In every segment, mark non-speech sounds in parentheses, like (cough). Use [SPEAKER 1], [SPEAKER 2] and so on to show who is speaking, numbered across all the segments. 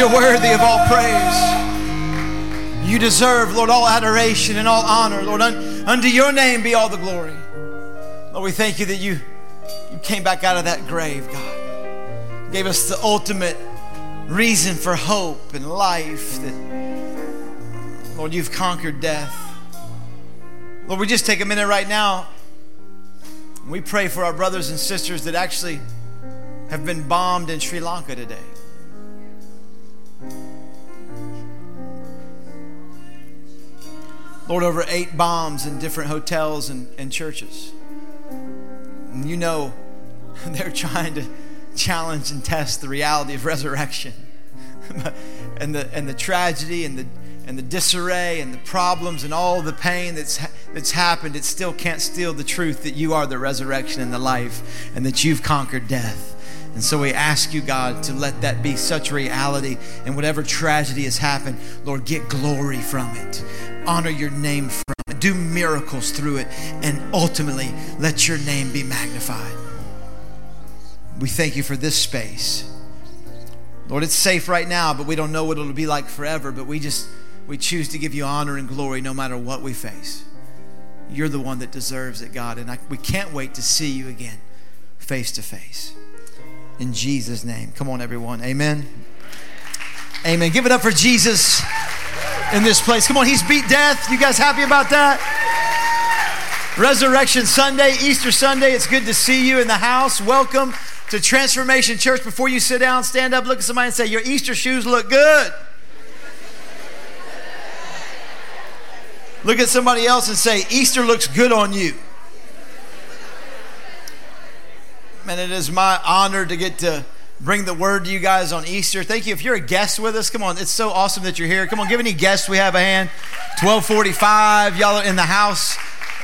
[SPEAKER 1] you're worthy of all praise. You deserve, Lord, all adoration and all honor. Lord, un- unto your name be all the glory. Lord, we thank you that you, you came back out of that grave, God. Gave us the ultimate reason for hope and life that, Lord, you've conquered death. Lord, we just take a minute right now. We pray for our brothers and sisters that actually have been bombed in Sri Lanka today. Lord, over eight bombs in different hotels and, and churches. And you know (laughs) they're trying to challenge and test the reality of resurrection (laughs) and, the, and the tragedy and the, and the disarray and the problems and all the pain that's, that's happened. It still can't steal the truth that you are the resurrection and the life and that you've conquered death. And so we ask you, God, to let that be such reality. And whatever tragedy has happened, Lord, get glory from it. Honor your name from it. Do miracles through it. And ultimately, let your name be magnified. We thank you for this space. Lord, it's safe right now, but we don't know what it'll be like forever. But we just, we choose to give you honor and glory no matter what we face. You're the one that deserves it, God. And I, we can't wait to see you again face to face in Jesus' name. Come on, everyone. Amen. Amen. Give it up for Jesus in this place. Come on, he's beat death. You guys happy about that? Resurrection Sunday, Easter Sunday. It's good to see you in the house. Welcome to Transformation Church. Before you sit down, stand up, look at somebody and say, Your Easter shoes look good. Look at somebody else and say, Easter looks good on you. And it is my honor to get to bring the word to you guys on Easter. Thank you. If you're a guest with us, come on. It's so awesome that you're here. Come on, give any guests we have a hand. 1245, y'all are in the house.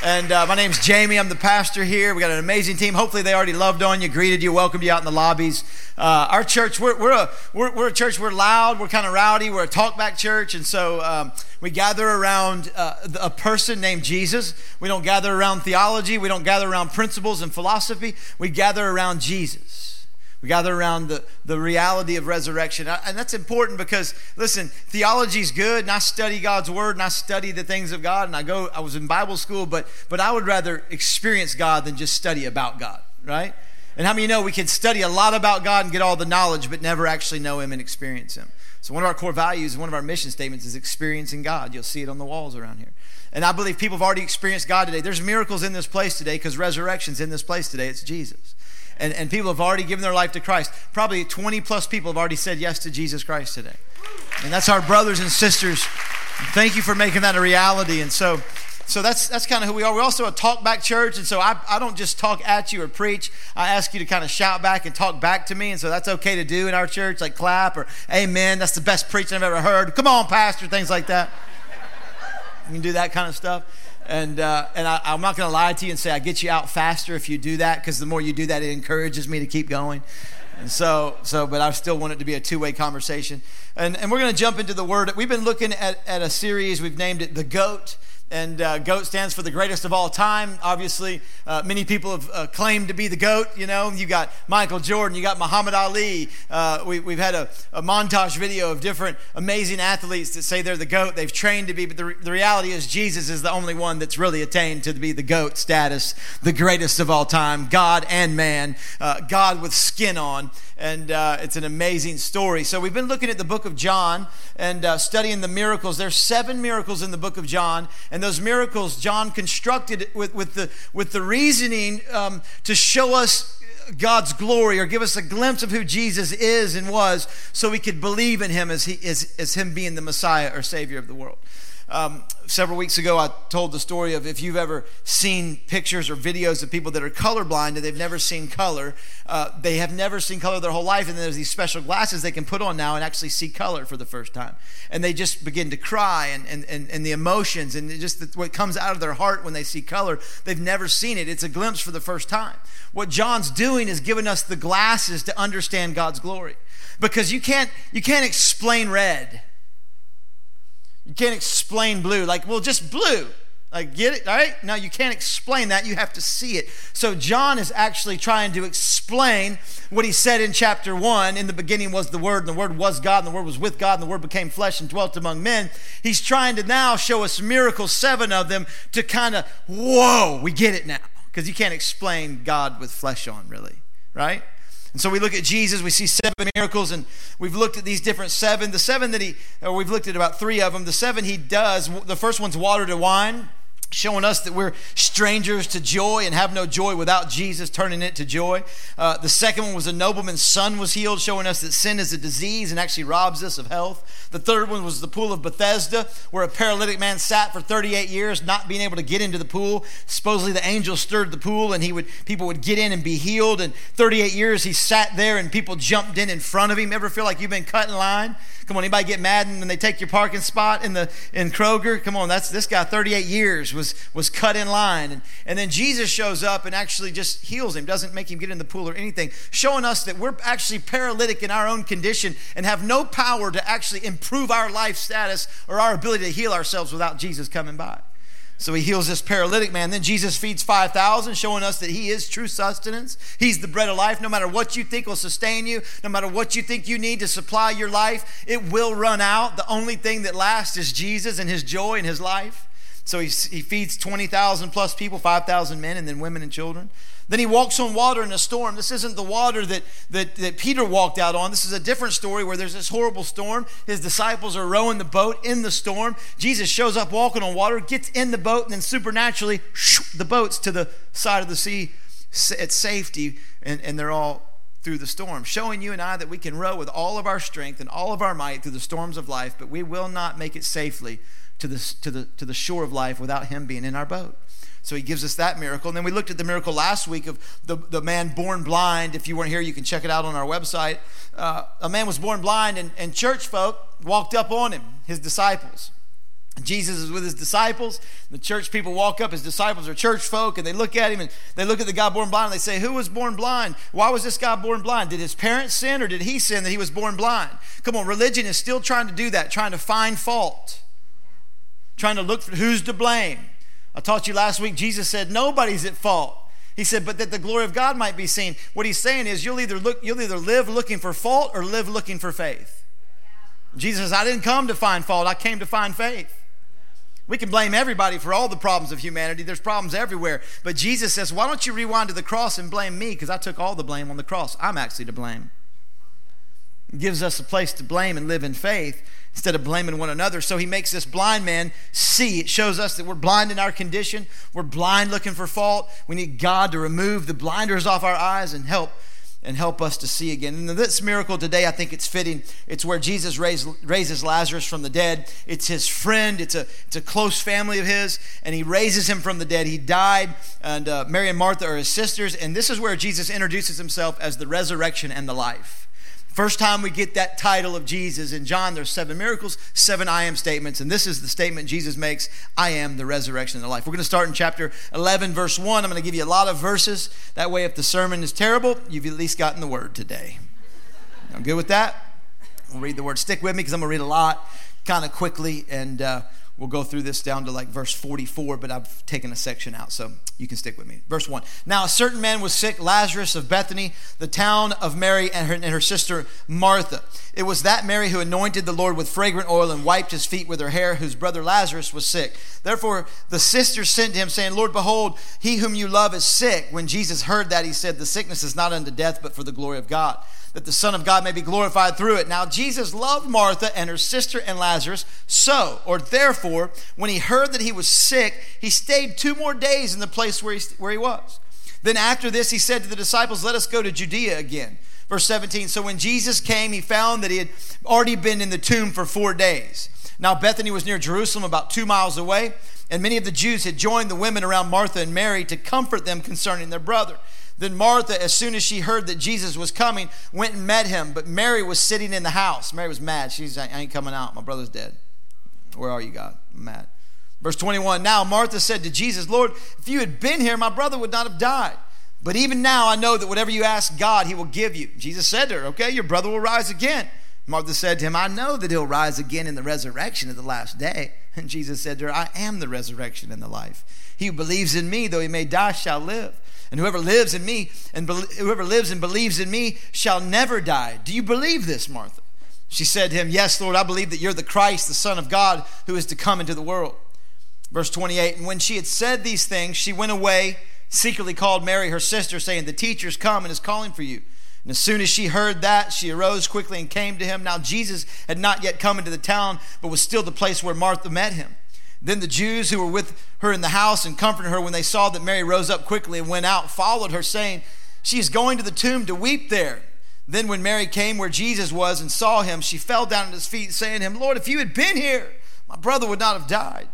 [SPEAKER 1] And uh, my name's Jamie. I'm the pastor here. We got an amazing team. Hopefully, they already loved on you, greeted you, welcomed you out in the lobbies. Uh, our church, we're, we're, a, we're, we're, a church, we're loud, we're kind of rowdy, we're a talkback church. And so um, we gather around uh, a person named Jesus. We don't gather around theology, we don't gather around principles and philosophy. We gather around Jesus. We gather around the, the reality of resurrection. And that's important because, listen, theology is good, and I study God's word, and I study the things of God, and I go, I was in Bible school, but, but I would rather experience God than just study about God, right? And how many know we can study a lot about God and get all the knowledge, but never actually know Him and experience Him? So, one of our core values, one of our mission statements is experiencing God. You'll see it on the walls around here. And I believe people have already experienced God today. There's miracles in this place today because resurrection's in this place today. It's Jesus. And, and people have already given their life to Christ. Probably 20 plus people have already said yes to Jesus Christ today. And that's our brothers and sisters. Thank you for making that a reality. And so, so that's that's kind of who we are. We're also a talk back church, and so I, I don't just talk at you or preach. I ask you to kind of shout back and talk back to me, and so that's okay to do in our church, like clap or amen. That's the best preaching I've ever heard. Come on, pastor, things like that. You can do that kind of stuff. And, uh, and I, am not going to lie to you and say I get you out faster if you do that, because the more you do that, it encourages me to keep going. And so, so, but I still want it to be a two way conversation. And, and we're going to jump into the word. We've been looking at, at a series, we've named it The GOAT. And uh, GOAT stands for the greatest of all time. Obviously, uh, many people have uh, claimed to be the GOAT. You know, you got Michael Jordan, you got Muhammad Ali. Uh, we, have had a, a, montage video of different amazing athletes that say they're the GOAT. They've trained to be, but the, the reality is Jesus is the only one that's really attained to be the GOAT status, the greatest of all time, God and man, uh, God with skin on and uh, it's an amazing story. So we've been looking at the book of John and studying the miracles. There's seven miracles in the book of John, those miracles John constructed with, with the with the reasoning um, to show us God's glory or give us a glimpse of who Jesus is and was, so we could believe in Him as He as, as Him being the Messiah or Savior of the world. Um, several weeks ago, I told the story of if you've ever seen pictures or videos of people that are colorblind and they've never seen color, uh, they have never seen color their whole life, and there's these special glasses they can put on now and actually see color for the first time. And they just begin to cry and, and, and, and the emotions and just the, what comes out of their heart when they see color, they've never seen it. It's a glimpse for the first time. What John's doing is giving us the glasses to understand God's glory. Because you can't, you can't explain red. You can't explain blue. Like, well, just blue. Like, get it, right? No, you can't explain that. You have to see it. So John is actually trying to explain what he said in chapter 1. In the beginning was the Word, and the Word was God, and the Word was with God, and the Word became flesh and dwelt among men. He's trying to now show us miracles, seven of them, to kind of, whoa, we get it now. Because you can't explain God with flesh on, really, right? And so we look at Jesus, we see seven miracles, and we've looked at these different seven. The seven that he, or we've looked at about three of them. The seven he does, the first one's water to wine showing us that we're strangers to joy and have no joy without Jesus, turning it to joy. Uh, the second one was a nobleman's son was healed, showing us that sin is a disease and actually robs us of health. The third one was the pool of Bethesda, where a paralytic man sat for 38 years, not being able to get into the pool. Supposedly the angel stirred the pool, and he would people would get in and be healed. And 38 years he sat there, and people jumped in in front of him. Ever feel like you've been cut in line? Come on, anybody get mad when they take your parking spot in the in Kroger? Come on, that's this guy 38 years was was cut in line. And, and then Jesus shows up and actually just heals him, doesn't make him get in the pool or anything, showing us that we're actually paralytic in our own condition and have no power to actually improve our life status or our ability to heal ourselves without Jesus coming by. So he heals this paralytic man. Then Jesus feeds 5,000, showing us that he is true sustenance. He's the bread of life. No matter what you think will sustain you, no matter what you think you need to supply your life, it will run out. The only thing that lasts is Jesus and his joy and his life. So he, he feeds 20,000 plus people, 5,000 men, and then women and children. Then he walks on water in a storm. This isn't the water that, that, that Peter walked out on. This is a different story where there's this horrible storm. His disciples are rowing the boat in the storm. Jesus shows up walking on water, gets in the boat, and then supernaturally, shoo, the boat's to the side of the sea at safety, and, and they're all through the storm, showing you and I that we can row with all of our strength and all of our might through the storms of life, but we will not make it safely to the, to the, to the shore of life without Him being in our boat. So he gives us that miracle. And then we looked at the miracle last week of the, the man born blind. If you weren't here, you can check it out on our website. Uh, a man was born blind, and, and church folk walked up on him, his disciples. Jesus is with his disciples. The church people walk up. His disciples are church folk, and they look at him and they look at the guy born blind and they say, Who was born blind? Why was this guy born blind? Did his parents sin or did he sin that he was born blind? Come on, religion is still trying to do that, trying to find fault, trying to look for who's to blame. I taught you last week, Jesus said, nobody's at fault. He said, but that the glory of God might be seen. What he's saying is you'll either look, you'll either live looking for fault or live looking for faith. Jesus says, I didn't come to find fault, I came to find faith. We can blame everybody for all the problems of humanity. There's problems everywhere. But Jesus says, Why don't you rewind to the cross and blame me? Because I took all the blame on the cross. I'm actually to blame. Gives us a place to blame and live in faith instead of blaming one another. So he makes this blind man see. It shows us that we're blind in our condition. We're blind looking for fault. We need God to remove the blinders off our eyes and help and help us to see again. And this miracle today, I think it's fitting. It's where Jesus raised, raises Lazarus from the dead. It's his friend. It's a it's a close family of his, and he raises him from the dead. He died, and uh, Mary and Martha are his sisters. And this is where Jesus introduces himself as the resurrection and the life. First time we get that title of Jesus in John, there's seven miracles, seven I am statements, and this is the statement Jesus makes I am the resurrection and the life. We're going to start in chapter 11, verse 1. I'm going to give you a lot of verses. That way, if the sermon is terrible, you've at least gotten the word today. I'm good with that? We'll read the word. Stick with me because I'm going to read a lot kind of quickly, and uh, We'll go through this down to like verse 44, but I've taken a section out, so you can stick with me. Verse 1. Now, a certain man was sick, Lazarus of Bethany, the town of Mary and her, and her sister Martha. It was that Mary who anointed the Lord with fragrant oil and wiped his feet with her hair, whose brother Lazarus was sick. Therefore, the sisters sent to him, saying, Lord, behold, he whom you love is sick. When Jesus heard that, he said, The sickness is not unto death, but for the glory of God that the Son of God may be glorified through it. Now, Jesus loved Martha and her sister and Lazarus. So, or therefore, when he heard that he was sick, he stayed two more days in the place where he, where he was. Then, after this, he said to the disciples, Let us go to Judea again. Verse 17 So, when Jesus came, he found that he had already been in the tomb for four days. Now, Bethany was near Jerusalem, about two miles away, and many of the Jews had joined the women around Martha and Mary to comfort them concerning their brother. Then Martha, as soon as she heard that Jesus was coming, went and met him. But Mary was sitting in the house. Mary was mad. She's, I ain't coming out. My brother's dead. Where are you, God? I'm mad. Verse 21 Now Martha said to Jesus, Lord, if you had been here, my brother would not have died. But even now I know that whatever you ask God, he will give you. Jesus said to her, Okay, your brother will rise again. Martha said to him, I know that he'll rise again in the resurrection of the last day. And Jesus said to her, I am the resurrection and the life. He who believes in me, though he may die, shall live. And whoever lives in me and be- whoever lives and believes in me shall never die. Do you believe this, Martha? She said to him, Yes, Lord, I believe that you're the Christ, the Son of God, who is to come into the world. Verse 28 And when she had said these things, she went away, secretly called Mary, her sister, saying, The teacher's come and is calling for you. And as soon as she heard that, she arose quickly and came to him. Now, Jesus had not yet come into the town, but was still the place where Martha met him. Then the Jews who were with her in the house and comforted her when they saw that Mary rose up quickly and went out, followed her, saying, She is going to the tomb to weep there. Then, when Mary came where Jesus was and saw him, she fell down at his feet, saying to him, Lord, if you had been here, my brother would not have died.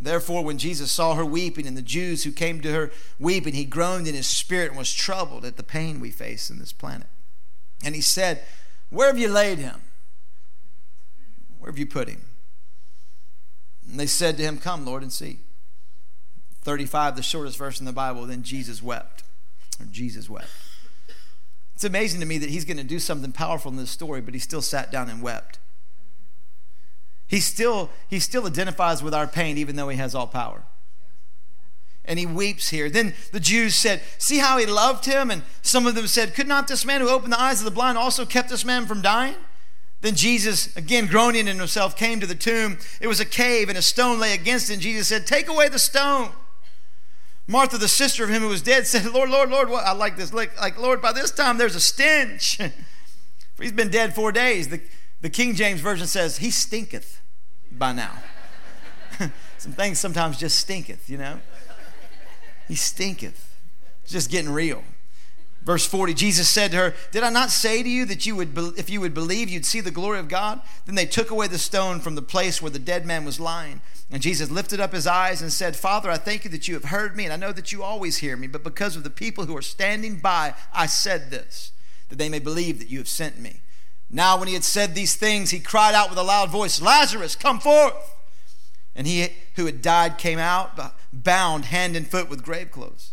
[SPEAKER 1] Therefore, when Jesus saw her weeping and the Jews who came to her weeping, he groaned in his spirit and was troubled at the pain we face in this planet. And he said, Where have you laid him? Where have you put him? And they said to him, Come, Lord, and see. 35, the shortest verse in the Bible, then Jesus wept. Or Jesus wept. It's amazing to me that he's going to do something powerful in this story, but he still sat down and wept. He still, he still identifies with our pain, even though he has all power. And he weeps here. Then the Jews said, See how he loved him? And some of them said, Could not this man who opened the eyes of the blind also kept this man from dying? Then Jesus, again groaning in himself, came to the tomb. It was a cave, and a stone lay against it. And Jesus said, Take away the stone. Martha, the sister of him who was dead, (laughs) said, Lord, Lord, Lord, what? I like this. Like, like, Lord, by this time there's a stench. (laughs) For he's been dead four days. The, the King James Version says, He stinketh by now. (laughs) Some things sometimes just stinketh, you know? He stinketh. It's just getting real. Verse 40, Jesus said to her, Did I not say to you that you would, if you would believe, you'd see the glory of God? Then they took away the stone from the place where the dead man was lying. And Jesus lifted up his eyes and said, Father, I thank you that you have heard me, and I know that you always hear me, but because of the people who are standing by, I said this, that they may believe that you have sent me. Now, when he had said these things, he cried out with a loud voice, Lazarus, come forth! And he who had died came out, bound hand and foot with grave clothes.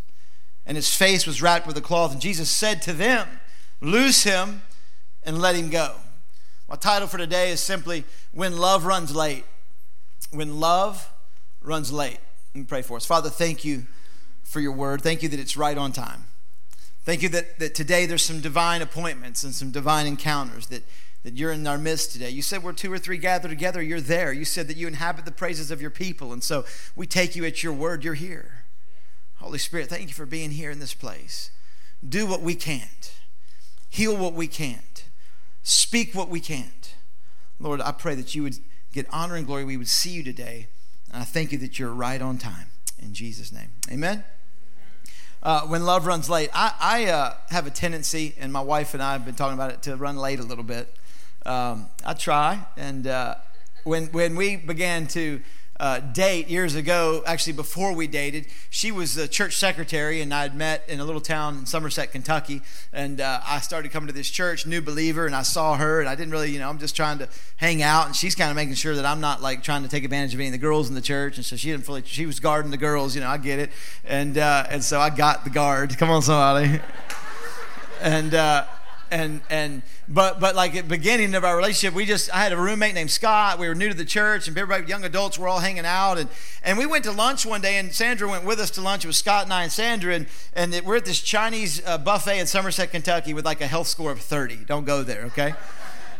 [SPEAKER 1] And his face was wrapped with a cloth. And Jesus said to them, Loose him and let him go. My title for today is simply When Love Runs Late. When Love Runs Late. Let me pray for us. Father, thank you for your word. Thank you that it's right on time. Thank you that, that today there's some divine appointments and some divine encounters that, that you're in our midst today. You said where two or three gather together, you're there. You said that you inhabit the praises of your people. And so we take you at your word, you're here. Holy Spirit, thank you for being here in this place. Do what we can't, heal what we can't, speak what we can't. Lord, I pray that you would get honor and glory. We would see you today. And I thank you that you're right on time. In Jesus' name. Amen uh, when love runs late. I, I uh, have a tendency, and my wife and I have been talking about it, to run late a little bit. Um, I try, and uh, when when we began to uh, date years ago, actually before we dated. She was the church secretary, and I had met in a little town in Somerset, Kentucky. And uh, I started coming to this church, new believer, and I saw her, and I didn't really, you know, I'm just trying to hang out, and she's kind of making sure that I'm not like trying to take advantage of any of the girls in the church. And so she didn't fully, she was guarding the girls, you know, I get it. And uh, and so I got the guard. Come on, somebody. (laughs) and uh, and and but but like at beginning of our relationship we just i had a roommate named scott. We were new to the church and everybody young adults were all hanging out. And and we went to lunch one day and sandra went with us to lunch with scott and i and sandra. And and it, we're at this chinese uh, buffet in somerset kentucky with like a health score of 30 don't go there okay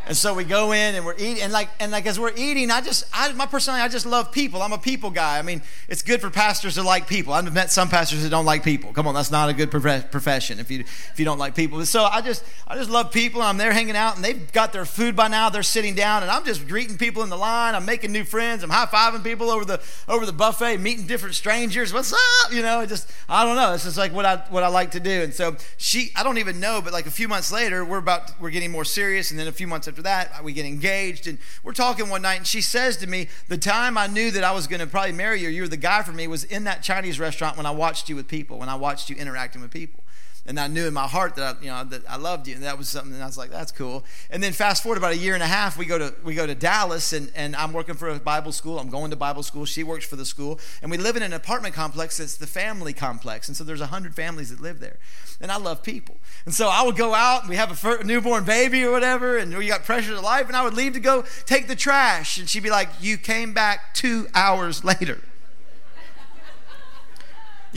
[SPEAKER 1] and so we go in and we're eating, and like, and like as we're eating, I just, I, my personality, I just love people. I'm a people guy. I mean, it's good for pastors to like people. I've met some pastors that don't like people. Come on, that's not a good profession if you if you don't like people. So I just, I just love people. I'm there hanging out, and they've got their food by now. They're sitting down, and I'm just greeting people in the line. I'm making new friends. I'm high fiving people over the over the buffet, meeting different strangers. What's up? You know, just I don't know. It's just like what I what I like to do. And so she, I don't even know, but like a few months later, we're about we're getting more serious, and then a few months after that, we get engaged. And we're talking one night, and she says to me, The time I knew that I was going to probably marry you, you were the guy for me, was in that Chinese restaurant when I watched you with people, when I watched you interacting with people. And I knew in my heart that I, you know that I loved you, and that was something. And I was like, that's cool. And then fast forward about a year and a half, we go to we go to Dallas, and and I'm working for a Bible school. I'm going to Bible school. She works for the school, and we live in an apartment complex that's the family complex, and so there's hundred families that live there. And I love people, and so I would go out, and we have a newborn baby or whatever, and we got pressure to life, and I would leave to go take the trash, and she'd be like, "You came back two hours (laughs) later."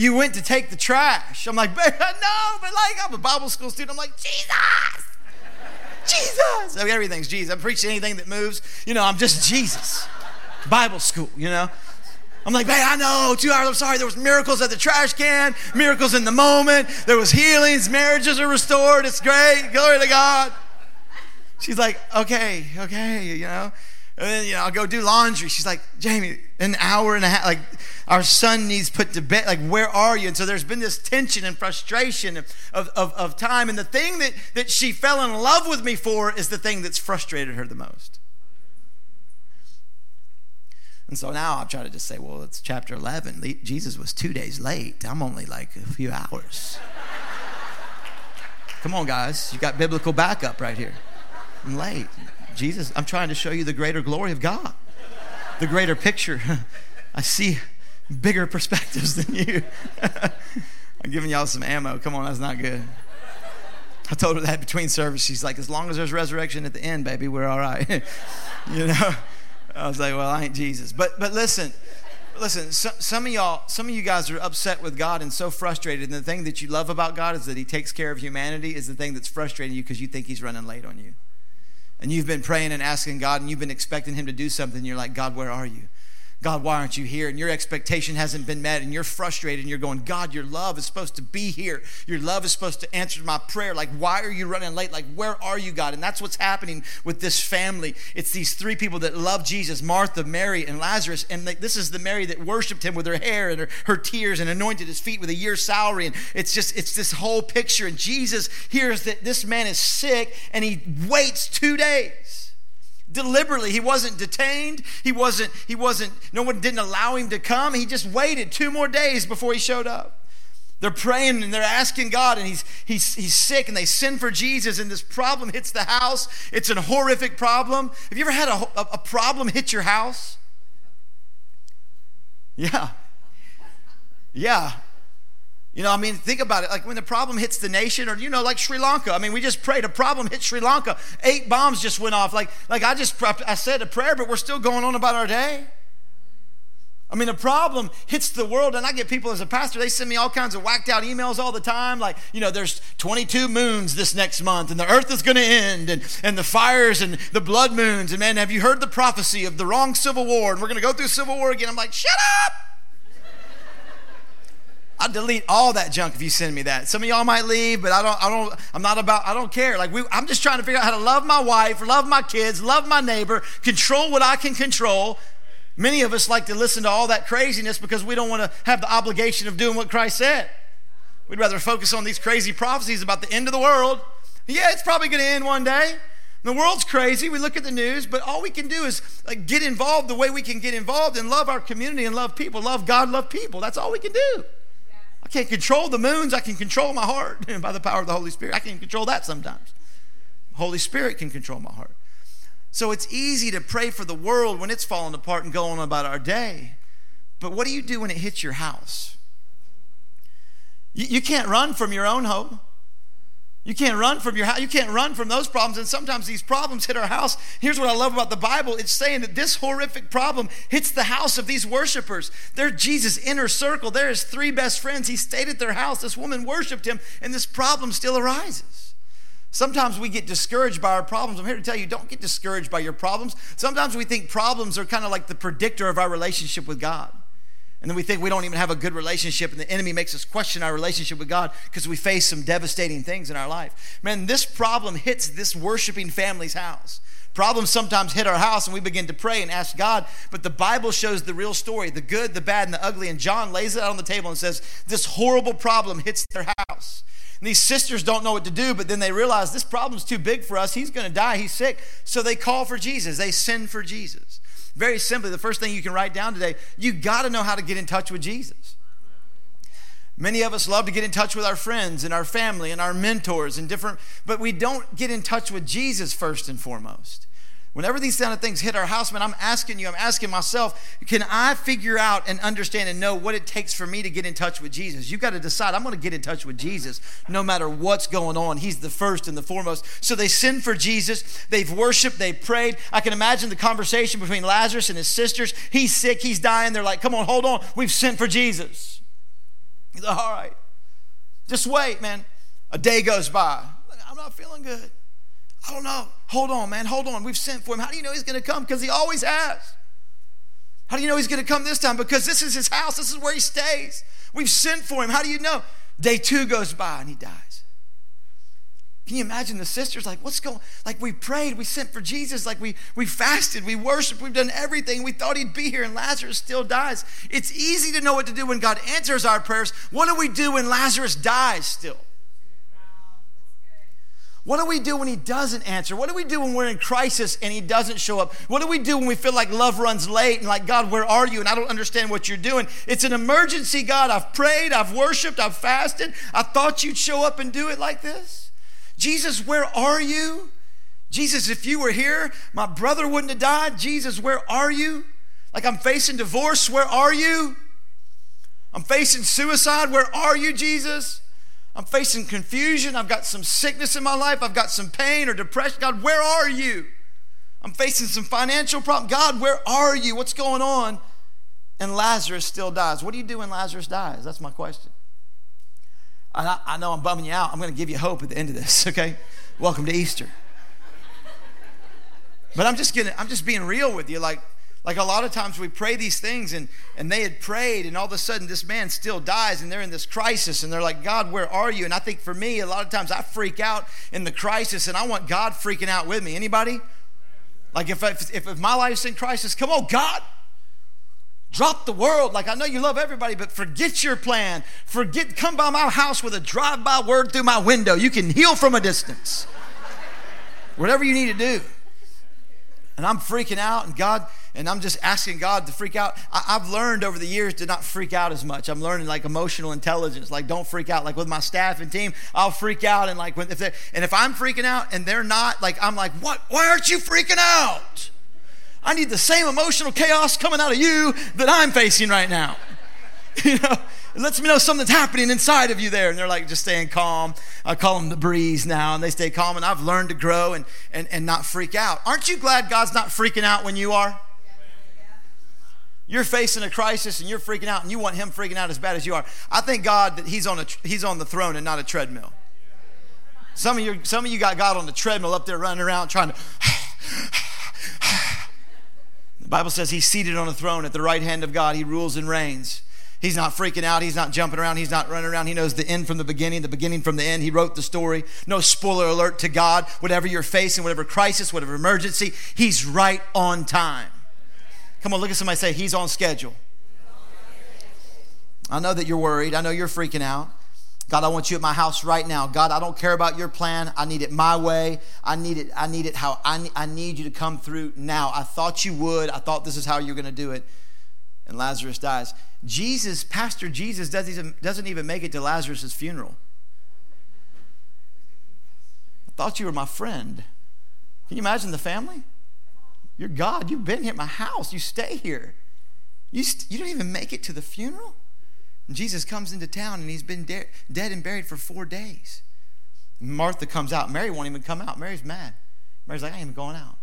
[SPEAKER 1] You went to take the trash. I'm like, (laughs) no, but like I'm a Bible school student. I'm like, Jesus, Jesus. I mean, everything's Jesus. I'm preaching anything that moves. You know, I'm just Jesus. Bible school, you know. I'm like, hey, I know, two hours, I'm sorry, there was miracles at the trash can, miracles in the moment, there was healings, marriages are restored, it's great, glory to God. She's like, okay, okay, you know. And then, you know, I'll go do laundry. She's like, Jamie, an hour and a half. Like, our son needs put to bed. Like, where are you? And so there's been this tension and frustration of, of, of time. And the thing that, that she fell in love with me for is the thing that's frustrated her the most. And so now I'm trying to just say, well, it's chapter 11. Jesus was two days late. I'm only like a few hours. Come on, guys. You got biblical backup right here. I'm late. Jesus, I'm trying to show you the greater glory of God, the greater picture. (laughs) I see bigger perspectives than you. (laughs) I'm giving y'all some ammo. Come on, that's not good. I told her that between services. She's like, as long as there's resurrection at the end, baby, we're all right. (laughs) you know? I was like, well, I ain't Jesus. But but listen, listen, so, some of y'all, some of you guys are upset with God and so frustrated. And the thing that you love about God is that He takes care of humanity, is the thing that's frustrating you because you think He's running late on you and you've been praying and asking God and you've been expecting Him to do something, you're like, God, where are you? God, why aren't you here? And your expectation hasn't been met, and you're frustrated, and you're going, God, your love is supposed to be here. Your love is supposed to answer my prayer. Like, why are you running late? Like, where are you, God? And that's what's happening with this family. It's these three people that love Jesus Martha, Mary, and Lazarus. And this is the Mary that worshiped him with her hair and her, her tears and anointed his feet with a year's salary. And it's just, it's this whole picture. And Jesus hears that this man is sick, and he waits two days deliberately. He wasn't detained. He wasn't he wasn't no one didn't allow him to come. He just waited two more days before he showed up. They're praying and they're asking god and he's he's he's sick and they send for jesus and this problem hits the house. It's a horrific problem. Have you ever had a, a, a problem hit your house? Yeah. Yeah you know, I mean, think about it. Like when the problem hits the nation, or you know, like Sri Lanka. I mean, we just prayed. A problem hit Sri Lanka. Eight bombs just went off. Like, like I just I said a prayer, but we're still going on about our day. I mean, a problem hits the world, and I get people as a pastor, they send me all kinds of whacked out emails all the time. Like, you know, there's 22 moons this next month, and the earth is going to end, and, and the fires and the blood moons. And man, have you heard the prophecy of the wrong civil war? And we're going to go through civil war again. I'm like, shut up! I delete all that junk if you send me that. Some of y'all might leave, but I don't. I don't. I'm not about. I don't care. Like we, I'm just trying to figure out how to love my wife, love my kids, love my neighbor, control what I can control. Many of us like to listen to all that craziness because we don't want to have the obligation of doing what Christ said. We'd rather focus on these crazy prophecies about the end of the world. Yeah, it's probably going to end one day. The world's crazy. We look at the news, but all we can do is like get involved the way we can get involved and love our community and love people, love God, love people. That's all we can do. Can't control the moons. I can control my heart (laughs) by the power of the Holy Spirit. I can control that sometimes. Holy Spirit can control my heart. So it's easy to pray for the world when it's falling apart and going about our day. But what do you do when it hits your house? You, you can't run from your own home. You can't run from your house. You can't run from those problems. And sometimes these problems hit our house. Here's what I love about the Bible it's saying that this horrific problem hits the house of these worshipers. They're Jesus' inner circle. They're his three best friends. He stayed at their house. This woman worshiped him, and this problem still arises. Sometimes we get discouraged by our problems. I'm here to tell you don't get discouraged by your problems. Sometimes we think problems are kind of like the predictor of our relationship with God. And then we think we don't even have a good relationship, and the enemy makes us question our relationship with God because we face some devastating things in our life. Man, this problem hits this worshiping family's house. Problems sometimes hit our house, and we begin to pray and ask God, but the Bible shows the real story the good, the bad, and the ugly. And John lays it out on the table and says, This horrible problem hits their house. And these sisters don't know what to do, but then they realize this problem's too big for us. He's going to die. He's sick. So they call for Jesus. They send for Jesus. Very simply, the first thing you can write down today, you got to know how to get in touch with Jesus. Many of us love to get in touch with our friends and our family and our mentors and different, but we don't get in touch with Jesus first and foremost. Whenever these kind of things hit our house, man, I'm asking you, I'm asking myself, can I figure out and understand and know what it takes for me to get in touch with Jesus? You've got to decide, I'm going to get in touch with Jesus no matter what's going on. He's the first and the foremost. So they send for Jesus. They've worshiped, they prayed. I can imagine the conversation between Lazarus and his sisters. He's sick, he's dying. They're like, come on, hold on. We've sent for Jesus. He's like, all right, just wait, man. A day goes by. I'm not feeling good. I don't know. Hold on, man. Hold on. We've sent for him. How do you know he's going to come? Because he always has. How do you know he's going to come this time? Because this is his house. This is where he stays. We've sent for him. How do you know? Day two goes by and he dies. Can you imagine the sisters like, what's going? Like we prayed, we sent for Jesus, like we we fasted, we worshiped, we've done everything. We thought he'd be here, and Lazarus still dies. It's easy to know what to do when God answers our prayers. What do we do when Lazarus dies still? What do we do when he doesn't answer? What do we do when we're in crisis and he doesn't show up? What do we do when we feel like love runs late and like, God, where are you? And I don't understand what you're doing. It's an emergency, God. I've prayed, I've worshiped, I've fasted. I thought you'd show up and do it like this. Jesus, where are you? Jesus, if you were here, my brother wouldn't have died. Jesus, where are you? Like I'm facing divorce, where are you? I'm facing suicide, where are you, Jesus? I'm facing confusion. I've got some sickness in my life. I've got some pain or depression. God, where are you? I'm facing some financial problem. God, where are you? What's going on? And Lazarus still dies. What do you do when Lazarus dies? That's my question. I, I know I'm bumming you out. I'm going to give you hope at the end of this, (laughs) okay? Welcome to Easter. But I'm just getting, I'm just being real with you. Like, like a lot of times we pray these things and, and they had prayed and all of a sudden this man still dies and they're in this crisis and they're like, God, where are you? And I think for me, a lot of times I freak out in the crisis and I want God freaking out with me. Anybody? Like if, if, if my life's in crisis, come on, God, drop the world. Like I know you love everybody, but forget your plan. Forget, come by my house with a drive-by word through my window. You can heal from a distance. Whatever you need to do. And I'm freaking out and God, and I'm just asking God to freak out. I, have learned over the years to not freak out as much. I'm learning like emotional intelligence, like don't freak out. Like with my staff and team, I'll freak out, and like when if they and if I'm freaking out and they're not, like I'm like, what? Why aren't you freaking out? I need the same emotional chaos coming out of you that I'm facing right now. (laughs) You know, it lets me know something's happening inside of you there. And they're like just staying calm. I call them the breeze now, and they stay calm. And I've learned to grow and, and, and not freak out. Aren't you glad God's not freaking out when you are? you're facing a crisis and you're freaking out and you want him freaking out as bad as you are. I thank God that he's on, a, he's on the throne and not a treadmill. Some of, you, some of you got God on the treadmill up there running around trying to. (sighs) (sighs) (sighs) the Bible says he's seated on a throne at the right hand of God. He rules and reigns. He's not freaking out. He's not jumping around. He's not running around. He knows the end from the beginning, the beginning from the end. He wrote the story. No spoiler alert to God. Whatever you're facing, whatever crisis, whatever emergency, He's right on time. Come on, look at somebody say, He's on schedule. I know that you're worried. I know you're freaking out. God, I want you at my house right now. God, I don't care about your plan. I need it my way. I need it. I need it how I, I need you to come through now. I thought you would. I thought this is how you're going to do it. And Lazarus dies. Jesus, Pastor Jesus, doesn't even, make it to Lazarus' funeral. I thought you were my friend. Can you imagine the family? You're God. You've been here at my house. You stay here. You, st- you don't even make it to the funeral? And Jesus comes into town and he's been de- dead and buried for four days. Martha comes out. Mary won't even come out. Mary's mad. Mary's like, I ain't even going out.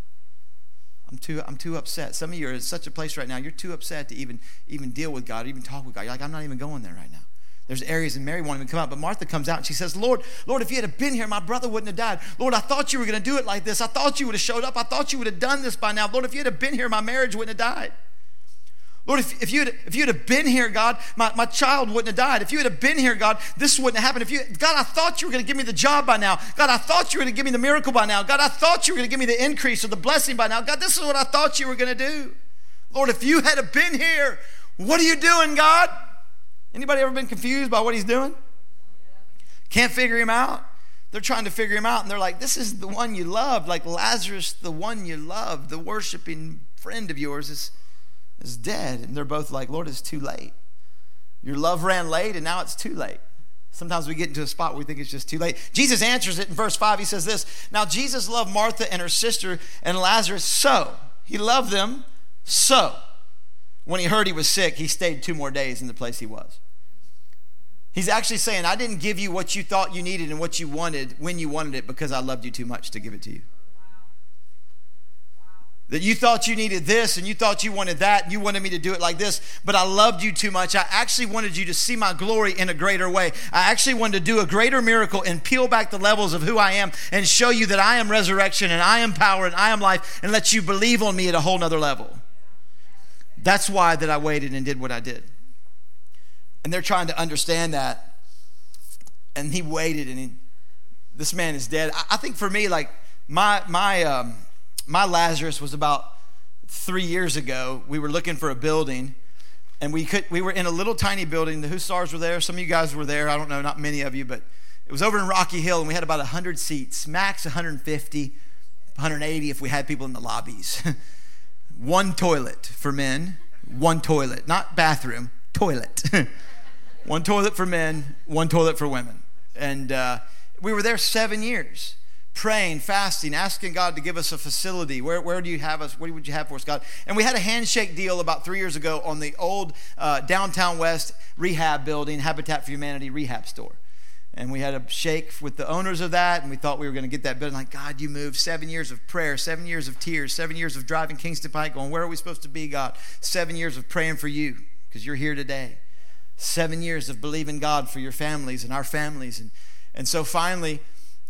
[SPEAKER 1] I'm too, I'm too upset. Some of you are in such a place right now, you're too upset to even, even deal with God, even talk with God. You're like, I'm not even going there right now. There's areas, and Mary won't even come out, but Martha comes out and she says, Lord, Lord, if you had been here, my brother wouldn't have died. Lord, I thought you were going to do it like this. I thought you would have showed up. I thought you would have done this by now. Lord, if you had been here, my marriage wouldn't have died. Lord, if, if, you'd, if you'd have been here, God, my, my child wouldn't have died. If you had been here, God, this wouldn't have happened. If you, God, I thought you were going to give me the job by now. God, I thought you were going to give me the miracle by now. God, I thought you were going to give me the increase or the blessing by now. God, this is what I thought you were going to do. Lord, if you had have been here, what are you doing, God? Anybody ever been confused by what he's doing? Can't figure him out? They're trying to figure him out, and they're like, This is the one you loved. Like Lazarus, the one you loved, the worshiping friend of yours is, is dead. And they're both like, Lord, it's too late. Your love ran late and now it's too late. Sometimes we get into a spot where we think it's just too late. Jesus answers it in verse 5. He says this Now Jesus loved Martha and her sister and Lazarus so. He loved them so. When he heard he was sick, he stayed two more days in the place he was. He's actually saying, I didn't give you what you thought you needed and what you wanted when you wanted it because I loved you too much to give it to you. That you thought you needed this and you thought you wanted that and you wanted me to do it like this, but I loved you too much. I actually wanted you to see my glory in a greater way. I actually wanted to do a greater miracle and peel back the levels of who I am and show you that I am resurrection and I am power and I am life and let you believe on me at a whole nother level. That's why that I waited and did what I did. And they're trying to understand that. And he waited and he, this man is dead. I, I think for me, like my my um, my Lazarus was about three years ago. We were looking for a building, and we could we were in a little tiny building. The Hussars were there. Some of you guys were there. I don't know, not many of you, but it was over in Rocky Hill, and we had about 100 seats, max 150, 180 if we had people in the lobbies. (laughs) one toilet for men, one toilet, not bathroom, toilet. (laughs) one toilet for men, one toilet for women. And uh, we were there seven years praying, fasting, asking God to give us a facility. Where, where do you have us? What would you have for us, God? And we had a handshake deal about three years ago on the old uh, downtown West rehab building, Habitat for Humanity rehab store. And we had a shake with the owners of that, and we thought we were going to get that building. Like, God, you moved seven years of prayer, seven years of tears, seven years of driving Kingston Pike, going, Where are we supposed to be, God? Seven years of praying for you because you're here today. Seven years of believing God for your families and our families. And, and so finally,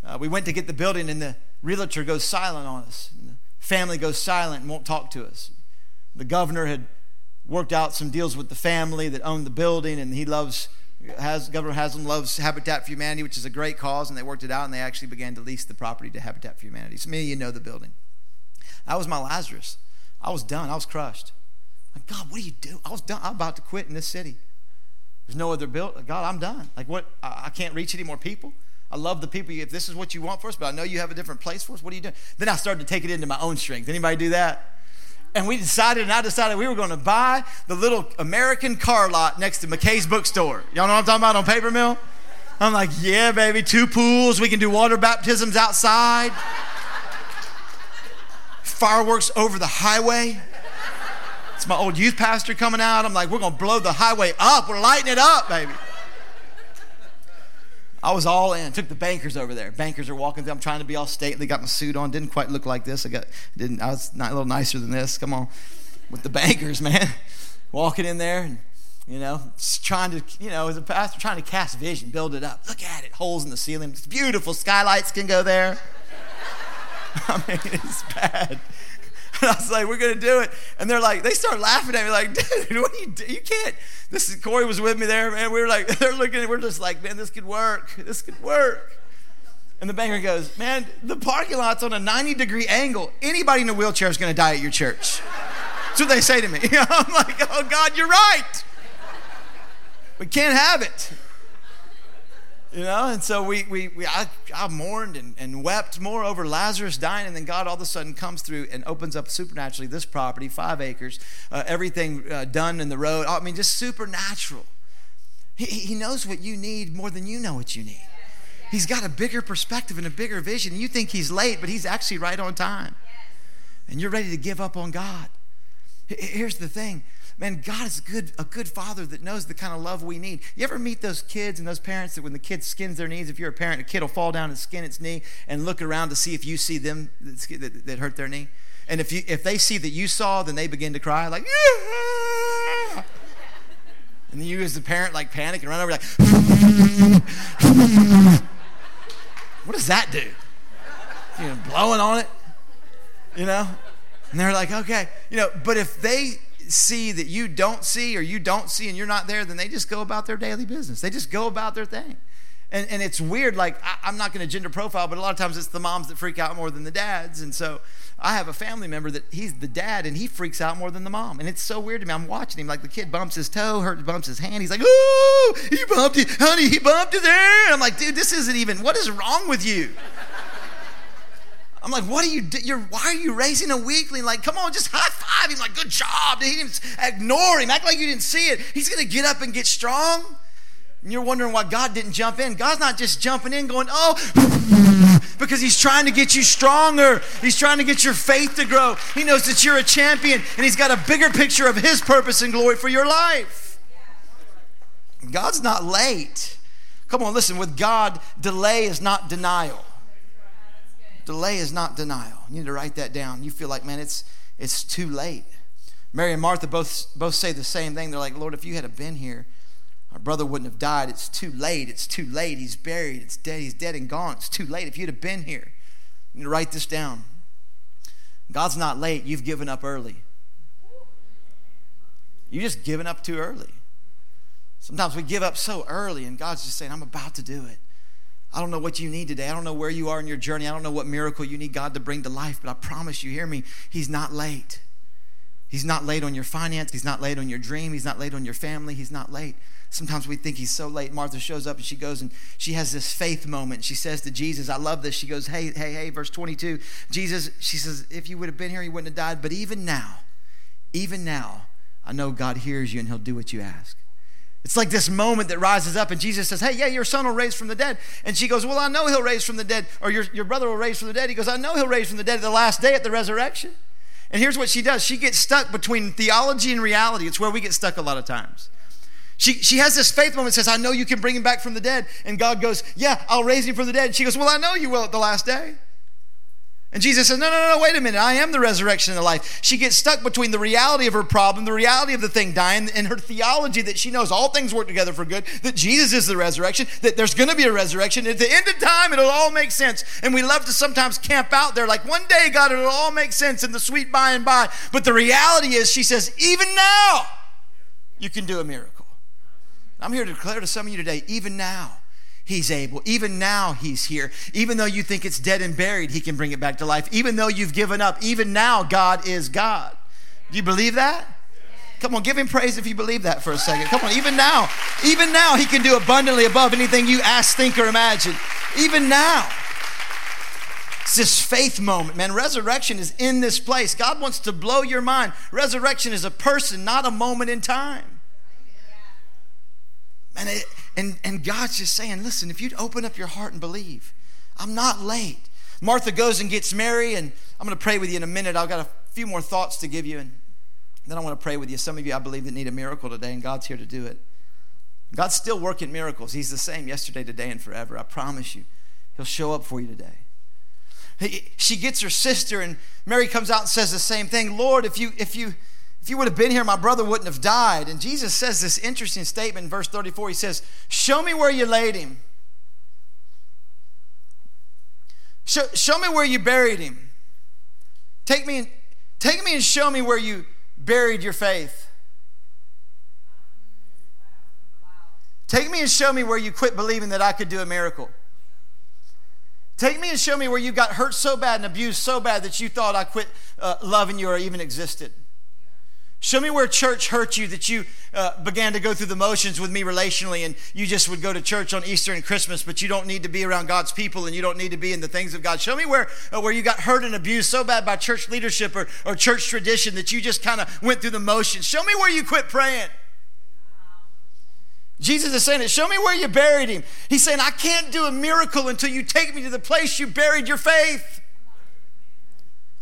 [SPEAKER 1] uh, we went to get the building, and the realtor goes silent on us. The family goes silent and won't talk to us. The governor had worked out some deals with the family that owned the building, and he loves has Governor Haslam loves Habitat for Humanity, which is a great cause, and they worked it out, and they actually began to lease the property to Habitat for Humanity. So many of you know the building. That was my Lazarus. I was done. I was crushed. Like, God, what do you do? I was done. I'm about to quit in this city. There's no other build. God, I'm done. Like, what? I can't reach any more people. I love the people. If this is what you want for us, but I know you have a different place for us, what are you doing? Then I started to take it into my own strength. Anybody do that? And we decided, and I decided we were going to buy the little American car lot next to McKay's bookstore. Y'all know what I'm talking about on Paper Mill? I'm like, yeah, baby, two pools. We can do water baptisms outside. Fireworks over the highway. It's my old youth pastor coming out. I'm like, we're going to blow the highway up. We're lighting it up, baby. I was all in. Took the bankers over there. Bankers are walking through. I'm trying to be all stately. Got my suit on. Didn't quite look like this. I got didn't. I was not, a little nicer than this. Come on, with the bankers, (laughs) man. Walking in there and you know, trying to you know, as a pastor, trying to cast vision, build it up. Look at it. Holes in the ceiling. It's beautiful. Skylights can go there. (laughs) I mean, it's bad. And (laughs) I was like, we're going to do it. And they're like, they start laughing at me, like, (laughs) dude, what do you do? You can't. This is, Corey was with me there, man. We were like, (laughs) they're looking, we're just like, man, this could work. This could work. And the banker goes, man, the parking lot's on a 90 degree angle. Anybody in a wheelchair is going to die at your church. That's what they say to me. I'm like, oh, God, you're right. We can't have it. You know, and so we, we, we I, I mourned and, and wept more over Lazarus dying, and then God all of a sudden comes through and opens up supernaturally this property, five acres, uh, everything uh, done in the road. I mean, just supernatural. He, he knows what you need more than you know what you need. He's got a bigger perspective and a bigger vision. You think he's late, but he's actually right on time. And you're ready to give up on God. Here's the thing man, God is good, a good father that knows the kind of love we need. You ever meet those kids and those parents that when the kid skins their knees, if you're a parent, a kid will fall down and skin its knee and look around to see if you see them that, that hurt their knee? And if, you, if they see that you saw, then they begin to cry, like, yeah! And then you, as the parent, like panic and run over, like, what does that do? You know, blowing on it, you know? And they're like, okay, you know, but if they see that you don't see or you don't see and you're not there, then they just go about their daily business. They just go about their thing. And, and it's weird, like, I, am not going to gender profile, but a lot of times it's the moms that freak out more than the dads. And so I have a family member that he's the dad and he freaks out more than the mom. And it's so weird to me. I'm watching him, like, the kid bumps his toe, hurt, bumps his hand. He's like, ooh, he bumped it, honey, he bumped it there. I'm like, dude, this isn't even, what is wrong with you? I'm like, what are you, you're, why are you raising a weakling? Like, come on, just high five him. Like, good job. He didn't ignore him. Act like you didn't see it. He's going to get up and get strong. And you're wondering why God didn't jump in. God's not just jumping in going, oh, (laughs) because He's trying to get you stronger. He's trying to get your faith to grow. He knows that you're a champion and He's got a bigger picture of His purpose and glory for your life. God's not late. Come on, listen, with God, delay is not denial. Delay is not denial. You need to write that down. You feel like, man, it's it's too late. Mary and Martha both both say the same thing. They're like, Lord, if you had been here, our brother wouldn't have died. It's too late. It's too late. He's buried. It's dead. He's dead and gone. It's too late. If you'd have been here, you need to write this down. God's not late. You've given up early. You just given up too early. Sometimes we give up so early, and God's just saying, I'm about to do it. I don't know what you need today. I don't know where you are in your journey. I don't know what miracle you need God to bring to life, but I promise you, hear me, He's not late. He's not late on your finance. He's not late on your dream. He's not late on your family. He's not late. Sometimes we think he's so late. Martha shows up and she goes and she has this faith moment. She says to Jesus, I love this. She goes, Hey, hey, hey, verse 22. Jesus, she says, If you would have been here, you wouldn't have died. But even now, even now, I know God hears you and he'll do what you ask. It's like this moment that rises up, and Jesus says, Hey, yeah, your son will raise from the dead. And she goes, Well, I know he'll raise from the dead, or your, your brother will raise from the dead. He goes, I know he'll raise from the dead at the last day at the resurrection. And here's what she does she gets stuck between theology and reality. It's where we get stuck a lot of times. She, she has this faith moment, says, I know you can bring him back from the dead. And God goes, Yeah, I'll raise him from the dead. And she goes, Well, I know you will at the last day. And Jesus says, No, no, no, wait a minute. I am the resurrection and the life. She gets stuck between the reality of her problem, the reality of the thing dying, and her theology that she knows all things work together for good, that Jesus is the resurrection, that there's going to be a resurrection. At the end of time, it'll all make sense. And we love to sometimes camp out there like, one day, God, it'll all make sense in the sweet by and by. But the reality is, she says, even now, you can do a miracle. I'm here to declare to some of you today, even now, He's able. Even now, He's here. Even though you think it's dead and buried, He can bring it back to life. Even though you've given up, even now, God is God. Do you believe that? Come on, give him praise if you believe that for a second. Come on, even now, even now, he can do abundantly above anything you ask, think, or imagine. Even now. It's this faith moment, man. Resurrection is in this place. God wants to blow your mind. Resurrection is a person, not a moment in time. And, it, and, and God's just saying, listen, if you'd open up your heart and believe, I'm not late. Martha goes and gets Mary, and I'm going to pray with you in a minute. I've got a few more thoughts to give you, and then I want to pray with you. Some of you, I believe, that need a miracle today, and God's here to do it. God's still working miracles. He's the same yesterday, today, and forever. I promise you. He'll show up for you today. He, she gets her sister, and Mary comes out and says the same thing. Lord, if you if you if you would have been here, my brother wouldn't have died. And Jesus says this interesting statement in verse 34. He says, Show me where you laid him. Show, show me where you buried him. Take me, and, take me and show me where you buried your faith. Take me and show me where you quit believing that I could do a miracle. Take me and show me where you got hurt so bad and abused so bad that you thought I quit uh, loving you or even existed. Show me where church hurt you that you uh, began to go through the motions with me relationally and you just would go to church on Easter and Christmas, but you don't need to be around God's people and you don't need to be in the things of God. Show me where, uh, where you got hurt and abused so bad by church leadership or, or church tradition that you just kind of went through the motions. Show me where you quit praying. Jesus is saying it. Show me where you buried him. He's saying, I can't do a miracle until you take me to the place you buried your faith.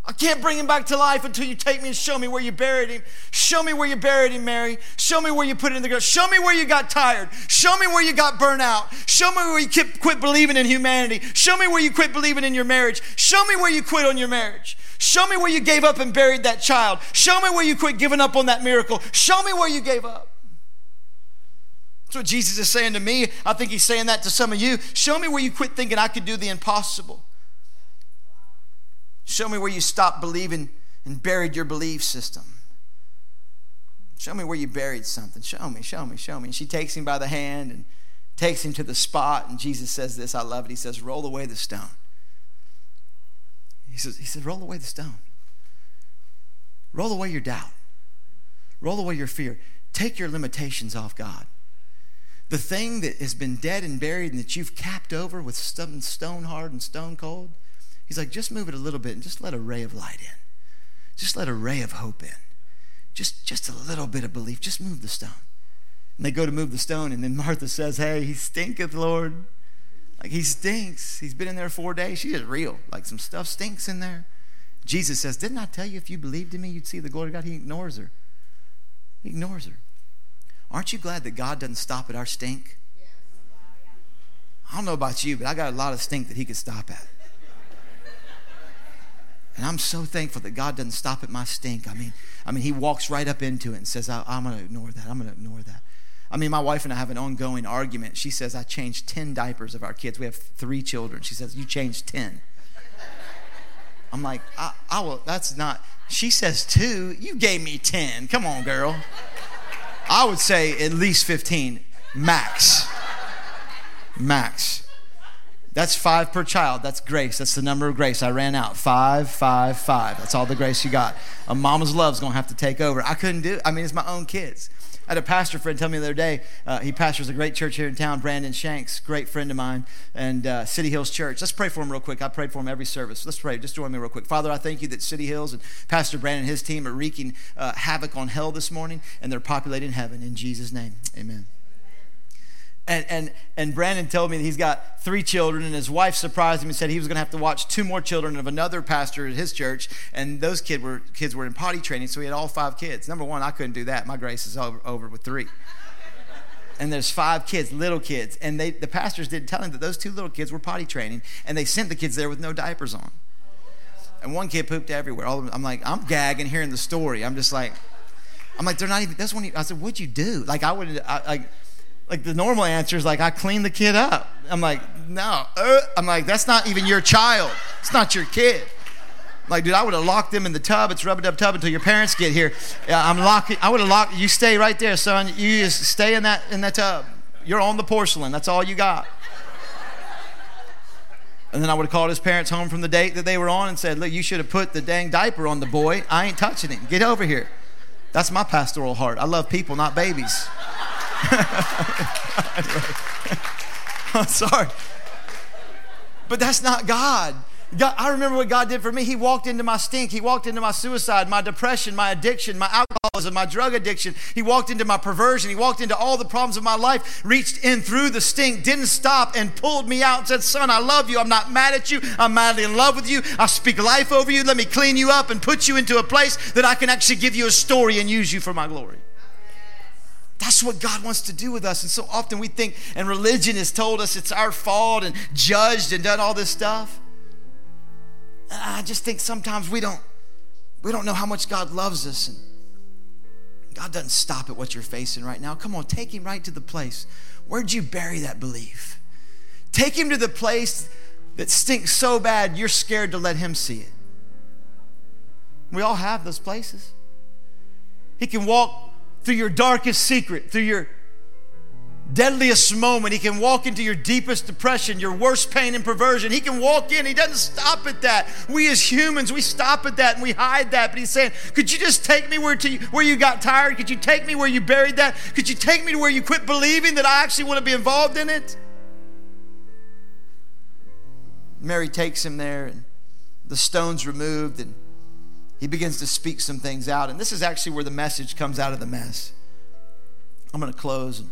[SPEAKER 1] I can't bring him back to life until you take me and show me where you buried him. Show me where you buried him, Mary. Show me where you put it in the ground. Show me where you got tired. Show me where you got burnt out. Show me where you quit believing in humanity. Show me where you quit believing in your marriage. Show me where you quit on your marriage. Show me where you gave up and buried that child. Show me where you quit giving up on that miracle. Show me where you gave up. That's what Jesus is saying to me. I think he's saying that to some of you. Show me where you quit thinking I could do the impossible. Show me where you stopped believing and buried your belief system. Show me where you buried something. Show me, show me, show me. And she takes him by the hand and takes him to the spot. And Jesus says this, I love it. He says, Roll away the stone. He says, he said, Roll away the stone. Roll away your doubt. Roll away your fear. Take your limitations off God. The thing that has been dead and buried and that you've capped over with stone hard and stone cold, He's like, just move it a little bit and just let a ray of light in. Just let a ray of hope in. Just, just a little bit of belief. Just move the stone. And they go to move the stone, and then Martha says, Hey, he stinketh, Lord. Like he stinks. He's been in there four days. She's just real. Like some stuff stinks in there. Jesus says, Didn't I tell you if you believed in me, you'd see the glory of God? He ignores her. He ignores her. Aren't you glad that God doesn't stop at our stink? I don't know about you, but I got a lot of stink that He could stop at. And I'm so thankful that God doesn't stop at my stink. I mean, I mean, He walks right up into it and says, I'm going to ignore that. I'm going to ignore that. I mean, my wife and I have an ongoing argument. She says, I changed 10 diapers of our kids. We have three children. She says, You changed 10. I'm like, I, I will, that's not, she says two. You gave me 10. Come on, girl. I would say at least 15, max. Max. That's five per child. That's grace. That's the number of grace. I ran out. Five, five, five. That's all the grace you got. A mama's love's gonna have to take over. I couldn't do. it. I mean, it's my own kids. I had a pastor friend tell me the other day, uh, he pastors a great church here in town, Brandon Shanks, great friend of mine, and uh, City Hills Church. Let's pray for him real quick. I prayed for him every service. Let's pray. Just join me real quick. Father, I thank you that City Hills and Pastor Brandon and his team are wreaking uh, havoc on hell this morning, and they're populating heaven. In Jesus' name, amen. And, and, and Brandon told me that he's got three children, and his wife surprised him and said he was going to have to watch two more children of another pastor at his church, and those kid were, kids were in potty training, so he had all five kids. Number one, I couldn't do that. My grace is over, over with three. (laughs) and there's five kids, little kids, and they, the pastors didn't tell him that those two little kids were potty training, and they sent the kids there with no diapers on. And one kid pooped everywhere. All I'm like, I'm gagging hearing the story. I'm just like, I'm like, they're not even. That's when he, I said, "What'd you do?" Like I would, I, like like the normal answer is like, I cleaned the kid up. I'm like, no. Uh, I'm like, that's not even your child. It's not your kid. Like, dude, I would have locked them in the tub. It's rub a dub tub until your parents get here. Yeah, I'm locking. I would have locked. You stay right there, son. You just stay in that in that tub. You're on the porcelain. That's all you got. And then I would have called his parents home from the date that they were on and said, Look, you should have put the dang diaper on the boy. I ain't touching him. Get over here. That's my pastoral heart. I love people, not babies. I'm sorry. But that's not God. God. I remember what God did for me. He walked into my stink. He walked into my suicide, my depression, my addiction, my alcoholism, my drug addiction. He walked into my perversion. He walked into all the problems of my life, reached in through the stink, didn't stop, and pulled me out and said, Son, I love you. I'm not mad at you. I'm madly in love with you. I speak life over you. Let me clean you up and put you into a place that I can actually give you a story and use you for my glory. That's what God wants to do with us. And so often we think, and religion has told us it's our fault and judged and done all this stuff. And I just think sometimes we don't we don't know how much God loves us and God doesn't stop at what you're facing right now. Come on, take him right to the place. Where'd you bury that belief? Take him to the place that stinks so bad you're scared to let him see it. We all have those places. He can walk through your darkest secret, through your deadliest moment. He can walk into your deepest depression, your worst pain and perversion. He can walk in. He doesn't stop at that. We as humans, we stop at that and we hide that. But he's saying, Could you just take me where, to, where you got tired? Could you take me where you buried that? Could you take me to where you quit believing that I actually want to be involved in it? Mary takes him there and the stone's removed and he begins to speak some things out. And this is actually where the message comes out of the mess. I'm going to close.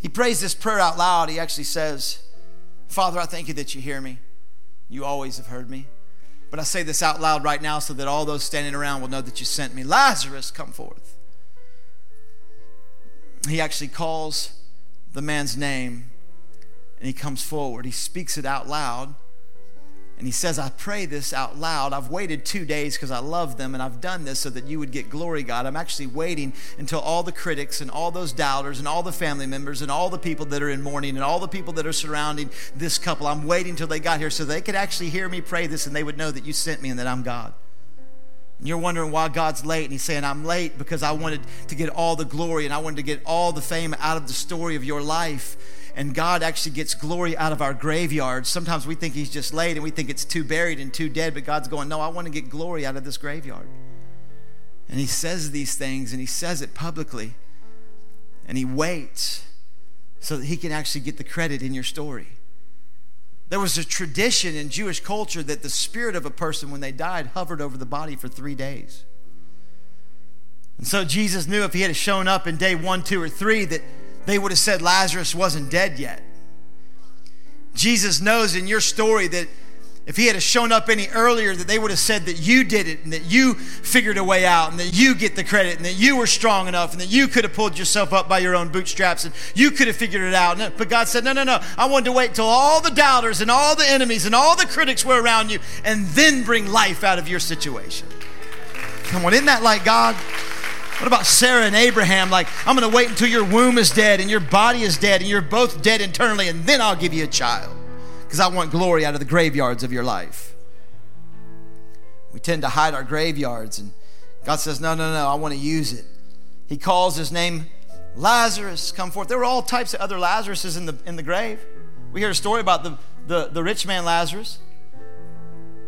[SPEAKER 1] He prays this prayer out loud. He actually says, Father, I thank you that you hear me. You always have heard me. But I say this out loud right now so that all those standing around will know that you sent me. Lazarus, come forth. He actually calls the man's name and he comes forward. He speaks it out loud. And he says, I pray this out loud. I've waited two days because I love them, and I've done this so that you would get glory, God. I'm actually waiting until all the critics and all those doubters and all the family members and all the people that are in mourning and all the people that are surrounding this couple, I'm waiting until they got here so they could actually hear me pray this and they would know that you sent me and that I'm God. And you're wondering why God's late, and He's saying, I'm late because I wanted to get all the glory and I wanted to get all the fame out of the story of your life and God actually gets glory out of our graveyards. Sometimes we think He's just laid and we think it's too buried and too dead, but God's going, No, I want to get glory out of this graveyard. And He says these things and He says it publicly and He waits so that He can actually get the credit in your story. there was a tradition in Jewish culture that the spirit of a person, when they died, hovered over the body for three days. And so Jesus knew if he had shown up in day one, two, or three, that they would have said Lazarus wasn't dead yet. Jesus knows in your story that if he had shown up any earlier, that they would have said that you did it and that you figured a way out and that you get the credit and that you were strong enough and that you could have pulled yourself up by your own bootstraps and you could have figured it out. But God said, No, no, no. I wanted to wait until all the doubters and all the enemies and all the critics were around you and then bring life out of your situation. Come on, isn't that like God? What about Sarah and Abraham? Like, I'm going to wait until your womb is dead and your body is dead and you're both dead internally, and then I'll give you a child because I want glory out of the graveyards of your life. We tend to hide our graveyards, and God says, No, no, no, I want to use it. He calls his name Lazarus, come forth. There were all types of other Lazaruses in the, in the grave. We hear a story about the, the, the rich man Lazarus.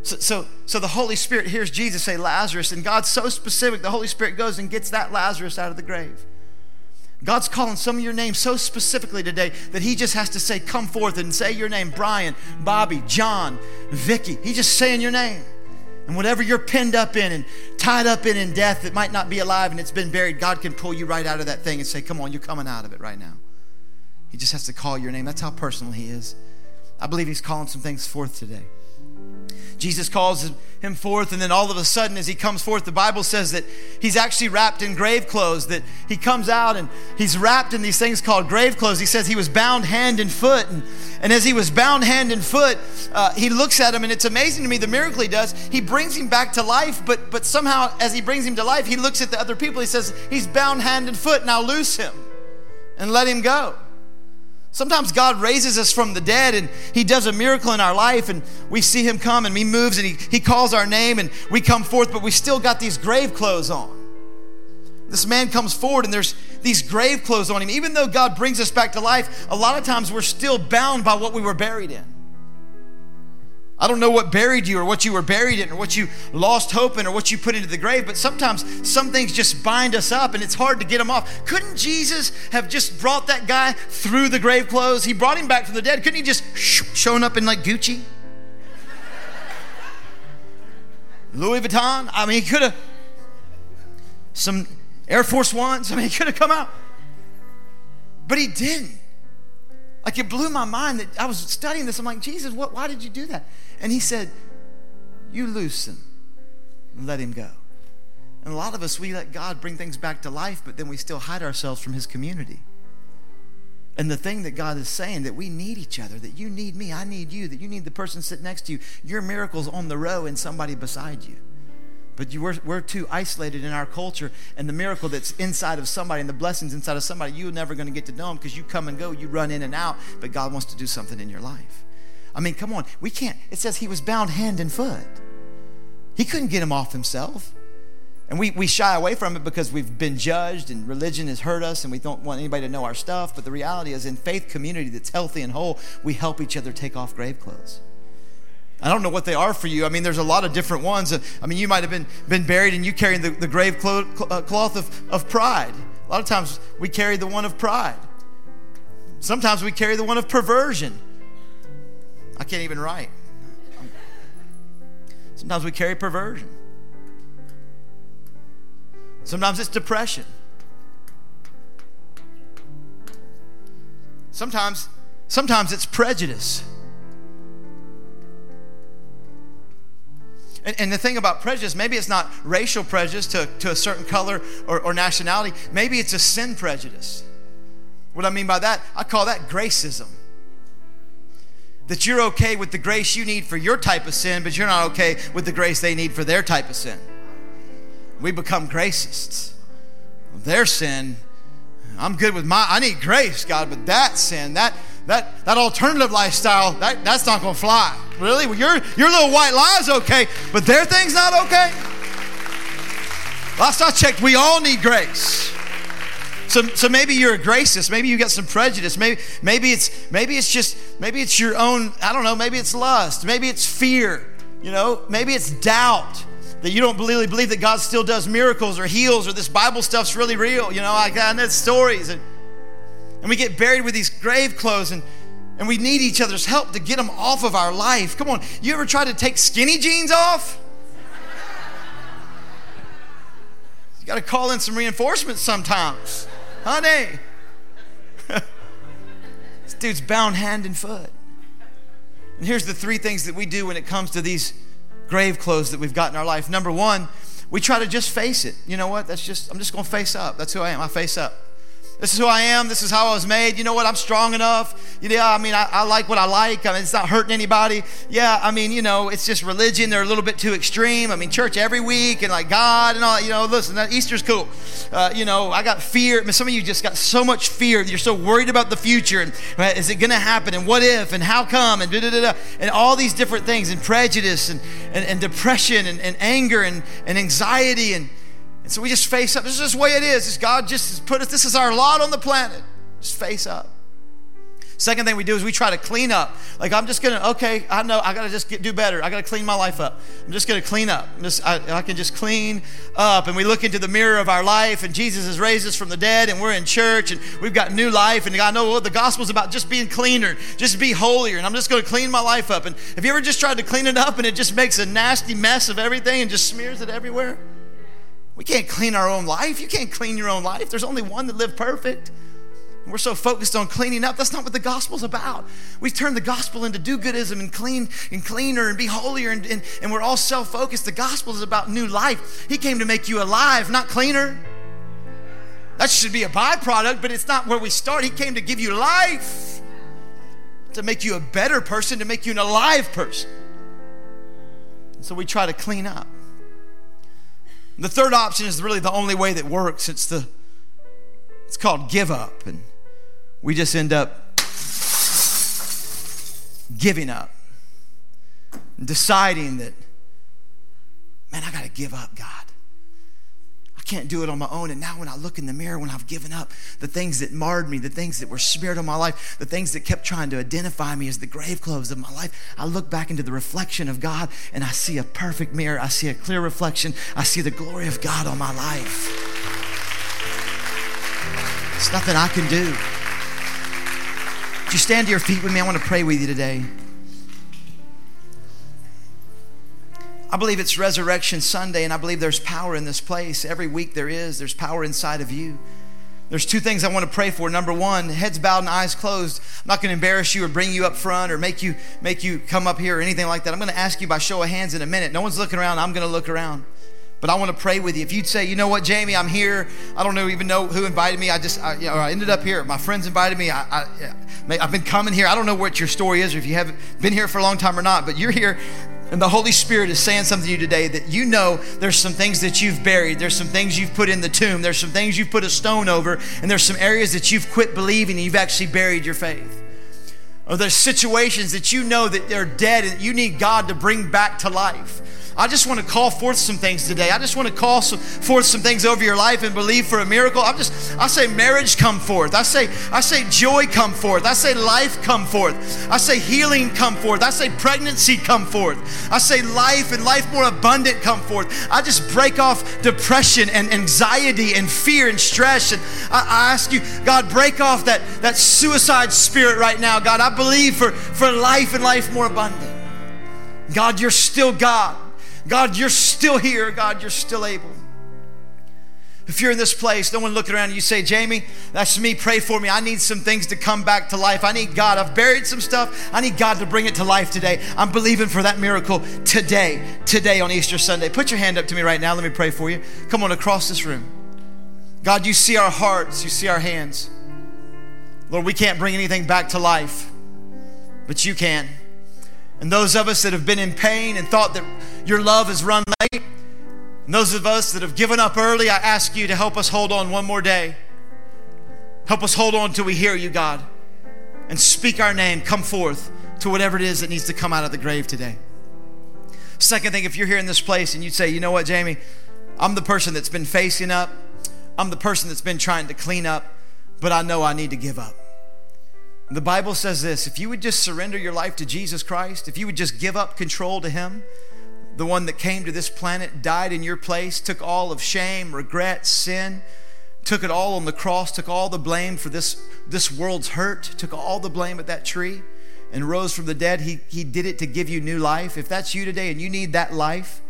[SPEAKER 1] So, so, so the Holy Spirit hears Jesus say Lazarus, and God's so specific, the Holy Spirit goes and gets that Lazarus out of the grave. God's calling some of your names so specifically today that He just has to say, Come forth and say your name Brian, Bobby, John, Vicky. He's just saying your name. And whatever you're pinned up in and tied up in in death that might not be alive and it's been buried, God can pull you right out of that thing and say, Come on, you're coming out of it right now. He just has to call your name. That's how personal He is. I believe He's calling some things forth today. Jesus calls him forth, and then all of a sudden, as he comes forth, the Bible says that he's actually wrapped in grave clothes, that he comes out and he's wrapped in these things called grave clothes. He says he was bound hand and foot. And, and as he was bound hand and foot, uh, he looks at him, and it's amazing to me the miracle he does. He brings him back to life, but, but somehow, as he brings him to life, he looks at the other people. He says, He's bound hand and foot, now loose him and let him go. Sometimes God raises us from the dead and He does a miracle in our life and we see Him come and He moves and He, he calls our name and we come forth, but we still got these grave clothes on. This man comes forward and there's these grave clothes on him. Even though God brings us back to life, a lot of times we're still bound by what we were buried in. I don't know what buried you or what you were buried in or what you lost hope in or what you put into the grave, but sometimes some things just bind us up and it's hard to get them off. Couldn't Jesus have just brought that guy through the grave clothes? He brought him back from the dead. Couldn't he just shown up in like Gucci? Louis Vuitton? I mean, he could have. Some Air Force Ones? I mean, he could have come out. But he didn't. Like it blew my mind that I was studying this. I'm like, Jesus, what, why did you do that? And he said, You loose him and let him go. And a lot of us, we let God bring things back to life, but then we still hide ourselves from his community. And the thing that God is saying that we need each other, that you need me, I need you, that you need the person sitting next to you. Your miracle's on the row and somebody beside you. But you, we're, we're too isolated in our culture, and the miracle that's inside of somebody and the blessings inside of somebody, you're never going to get to know them because you come and go, you run in and out, but God wants to do something in your life. I mean, come on. We can't. It says he was bound hand and foot. He couldn't get him off himself. And we, we shy away from it because we've been judged and religion has hurt us and we don't want anybody to know our stuff. But the reality is, in faith community that's healthy and whole, we help each other take off grave clothes. I don't know what they are for you. I mean, there's a lot of different ones. I mean, you might have been, been buried and you carrying the, the grave uh, cloth of, of pride. A lot of times we carry the one of pride. Sometimes we carry the one of perversion. I can't even write. Sometimes we carry perversion. Sometimes it's depression. Sometimes, sometimes it's prejudice. And, and, the thing about prejudice, maybe it's not racial prejudice to, to a certain color or, or nationality, maybe it's a sin prejudice. What I mean by that, I call that gracism that you're okay with the grace you need for your type of sin, but you're not okay with the grace they need for their type of sin. We become gracists. Their sin, I'm good with my, I need grace, God, but that sin, that that that alternative lifestyle, that, that's not gonna fly. Really? Well, your your little white lie's okay, but their thing's not okay. Last I checked, we all need grace. So, so maybe you're a gracist. Maybe you got some prejudice. Maybe, maybe it's maybe it's just maybe it's your own. I don't know. Maybe it's lust. Maybe it's fear. You know. Maybe it's doubt that you don't really believe that God still does miracles or heals or this Bible stuff's really real. You know, I got stories and and we get buried with these grave clothes and And we need each other's help to get them off of our life. Come on, you ever try to take skinny jeans off? You got to call in some reinforcements sometimes. Honey. (laughs) this dude's bound hand and foot. And here's the three things that we do when it comes to these grave clothes that we've got in our life. Number one, we try to just face it. You know what? That's just, I'm just going to face up. That's who I am. I face up. This is who I am. This is how I was made. You know what? I'm strong enough. Yeah, I mean, I, I, like what I like. I mean, it's not hurting anybody. Yeah, I mean, you know, it's just religion. They're a little bit too extreme. I mean, church every week and like God and all. You know, listen, Easter's cool. Uh, you know, I got fear. I mean, some of you just got so much fear. You're so worried about the future and right, is it going to happen and what if and how come and da da da and all these different things and prejudice and and, and depression and, and anger and, and anxiety and and so we just face up. This is just the way it is. It's God just put us, this is our lot on the planet. Just face up. Second thing we do is we try to clean up. Like I'm just gonna, okay, I know I gotta just get, do better. I gotta clean my life up. I'm just gonna clean up. Just, I, I, can just clean up. And we look into the mirror of our life, and Jesus has raised us from the dead, and we're in church, and we've got new life. And I know well, the gospel's about just being cleaner, just be holier. And I'm just gonna clean my life up. And have you ever just tried to clean it up, and it just makes a nasty mess of everything and just smears it everywhere? We can't clean our own life. You can't clean your own life. There's only one that lived perfect. we're so focused on cleaning up. That's not what the gospel's about. We turn the gospel into do goodism and clean and cleaner and be holier, and, and, and we're all self focused. The gospel is about new life. He came to make you alive, not cleaner. That should be a byproduct, but it's not where we start. He came to give you life, to make you a better person, to make you an alive person. So we try to clean up. The third option is really the only way that works. It's the it's called give up and we just end up giving up. Deciding that man, I got to give up, God can't do it on my own. And now when I look in the mirror, when I've given up the things that marred me, the things that were smeared on my life, the things that kept trying to identify me as the grave clothes of my life, I look back into the reflection of God and I see a perfect mirror. I see a clear reflection. I see the glory of God on my life. It's nothing I can do. Would you stand to your feet with me? I want to pray with you today. I believe it's Resurrection Sunday, and I believe there's power in this place. Every week there is, there's power inside of you. There's two things I want to pray for. Number one, heads bowed and eyes closed. I'm not going to embarrass you or bring you up front or make you make you come up here or anything like that. I'm going to ask you by show of hands in a minute. No one's looking around. I'm going to look around. But I want to pray with you. If you'd say, you know what, Jamie, I'm here. I don't know, even know who invited me. I just, I, you know, I ended up here. My friends invited me. I, I, I've been coming here. I don't know what your story is or if you haven't been here for a long time or not, but you're here and the Holy Spirit is saying something to you today that you know there's some things that you've buried, there's some things you've put in the tomb, there's some things you've put a stone over, and there's some areas that you've quit believing and you've actually buried your faith. Or there's situations that you know that they're dead and you need God to bring back to life. I just want to call forth some things today. I just want to call some, forth some things over your life and believe for a miracle. I'm just, I say marriage come forth. I say, I say joy come forth. I say life come forth. I say healing come forth. I say pregnancy come forth. I say life and life more abundant come forth. I just break off depression and anxiety and fear and stress. And I, I ask you, God, break off that, that suicide spirit right now. God, I believe for, for life and life more abundant. God, you're still God. God, you're still here. God, you're still able. If you're in this place, no one looking around and you say, Jamie, that's me, pray for me. I need some things to come back to life. I need God. I've buried some stuff. I need God to bring it to life today. I'm believing for that miracle today, today on Easter Sunday. Put your hand up to me right now. Let me pray for you. Come on across this room. God, you see our hearts, you see our hands. Lord, we can't bring anything back to life, but you can. And those of us that have been in pain and thought that your love has run late, and those of us that have given up early, I ask you to help us hold on one more day. Help us hold on till we hear you, God, and speak our name, come forth to whatever it is that needs to come out of the grave today. Second thing, if you're here in this place and you'd say, you know what, Jamie, I'm the person that's been facing up, I'm the person that's been trying to clean up, but I know I need to give up. The Bible says this if you would just surrender your life to Jesus Christ, if you would just give up control to Him, the one that came to this planet, died in your place, took all of shame, regret, sin, took it all on the cross, took all the blame for this, this world's hurt, took all the blame at that tree, and rose from the dead. He, he did it to give you new life. If that's you today and you need that life,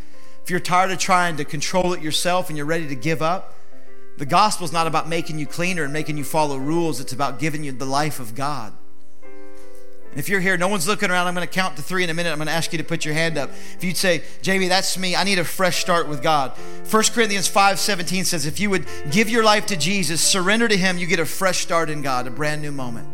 [SPEAKER 1] if you're tired of trying to control it yourself and you're ready to give up, the gospel is not about making you cleaner and making you follow rules. It's about giving you the life of God. If you're here, no one's looking around, I'm going to count to three in a minute. I'm going to ask you to put your hand up. If you'd say, Jamie, that's me. I need a fresh start with God. 1 Corinthians 5 17 says, if you would give your life to Jesus, surrender to Him, you get a fresh start in God, a brand new moment.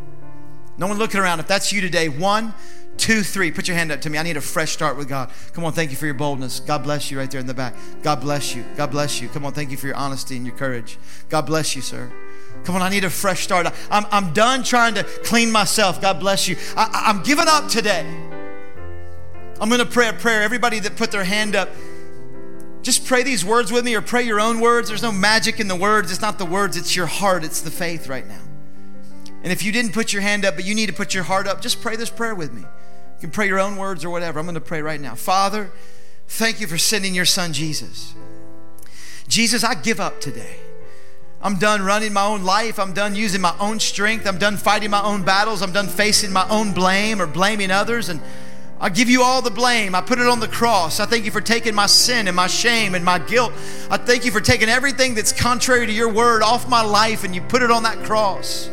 [SPEAKER 1] No one looking around. If that's you today, one, two, three. Put your hand up to me. I need a fresh start with God. Come on, thank you for your boldness. God bless you right there in the back. God bless you. God bless you. Come on, thank you for your honesty and your courage. God bless you, sir. Come on, I need a fresh start. I'm, I'm done trying to clean myself. God bless you. I, I'm giving up today. I'm going to pray a prayer. Everybody that put their hand up, just pray these words with me or pray your own words. There's no magic in the words. It's not the words, it's your heart, it's the faith right now. And if you didn't put your hand up, but you need to put your heart up, just pray this prayer with me. You can pray your own words or whatever. I'm going to pray right now. Father, thank you for sending your son Jesus. Jesus, I give up today. I'm done running my own life. I'm done using my own strength. I'm done fighting my own battles. I'm done facing my own blame or blaming others. And I give you all the blame. I put it on the cross. I thank you for taking my sin and my shame and my guilt. I thank you for taking everything that's contrary to your word off my life and you put it on that cross.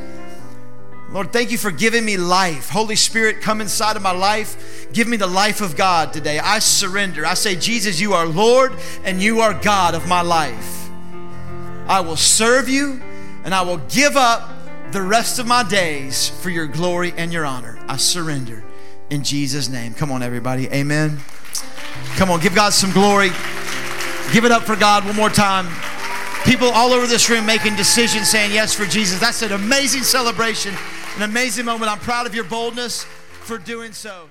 [SPEAKER 1] Lord, thank you for giving me life. Holy Spirit, come inside of my life. Give me the life of God today. I surrender. I say, Jesus, you are Lord and you are God of my life. I will serve you, and I will give up the rest of my days for your glory and your honor. I surrender in Jesus' name. Come on, everybody. Amen. Come on, give God some glory. Give it up for God one more time. People all over this room making decisions saying yes for Jesus. That's an amazing celebration, an amazing moment. I'm proud of your boldness for doing so.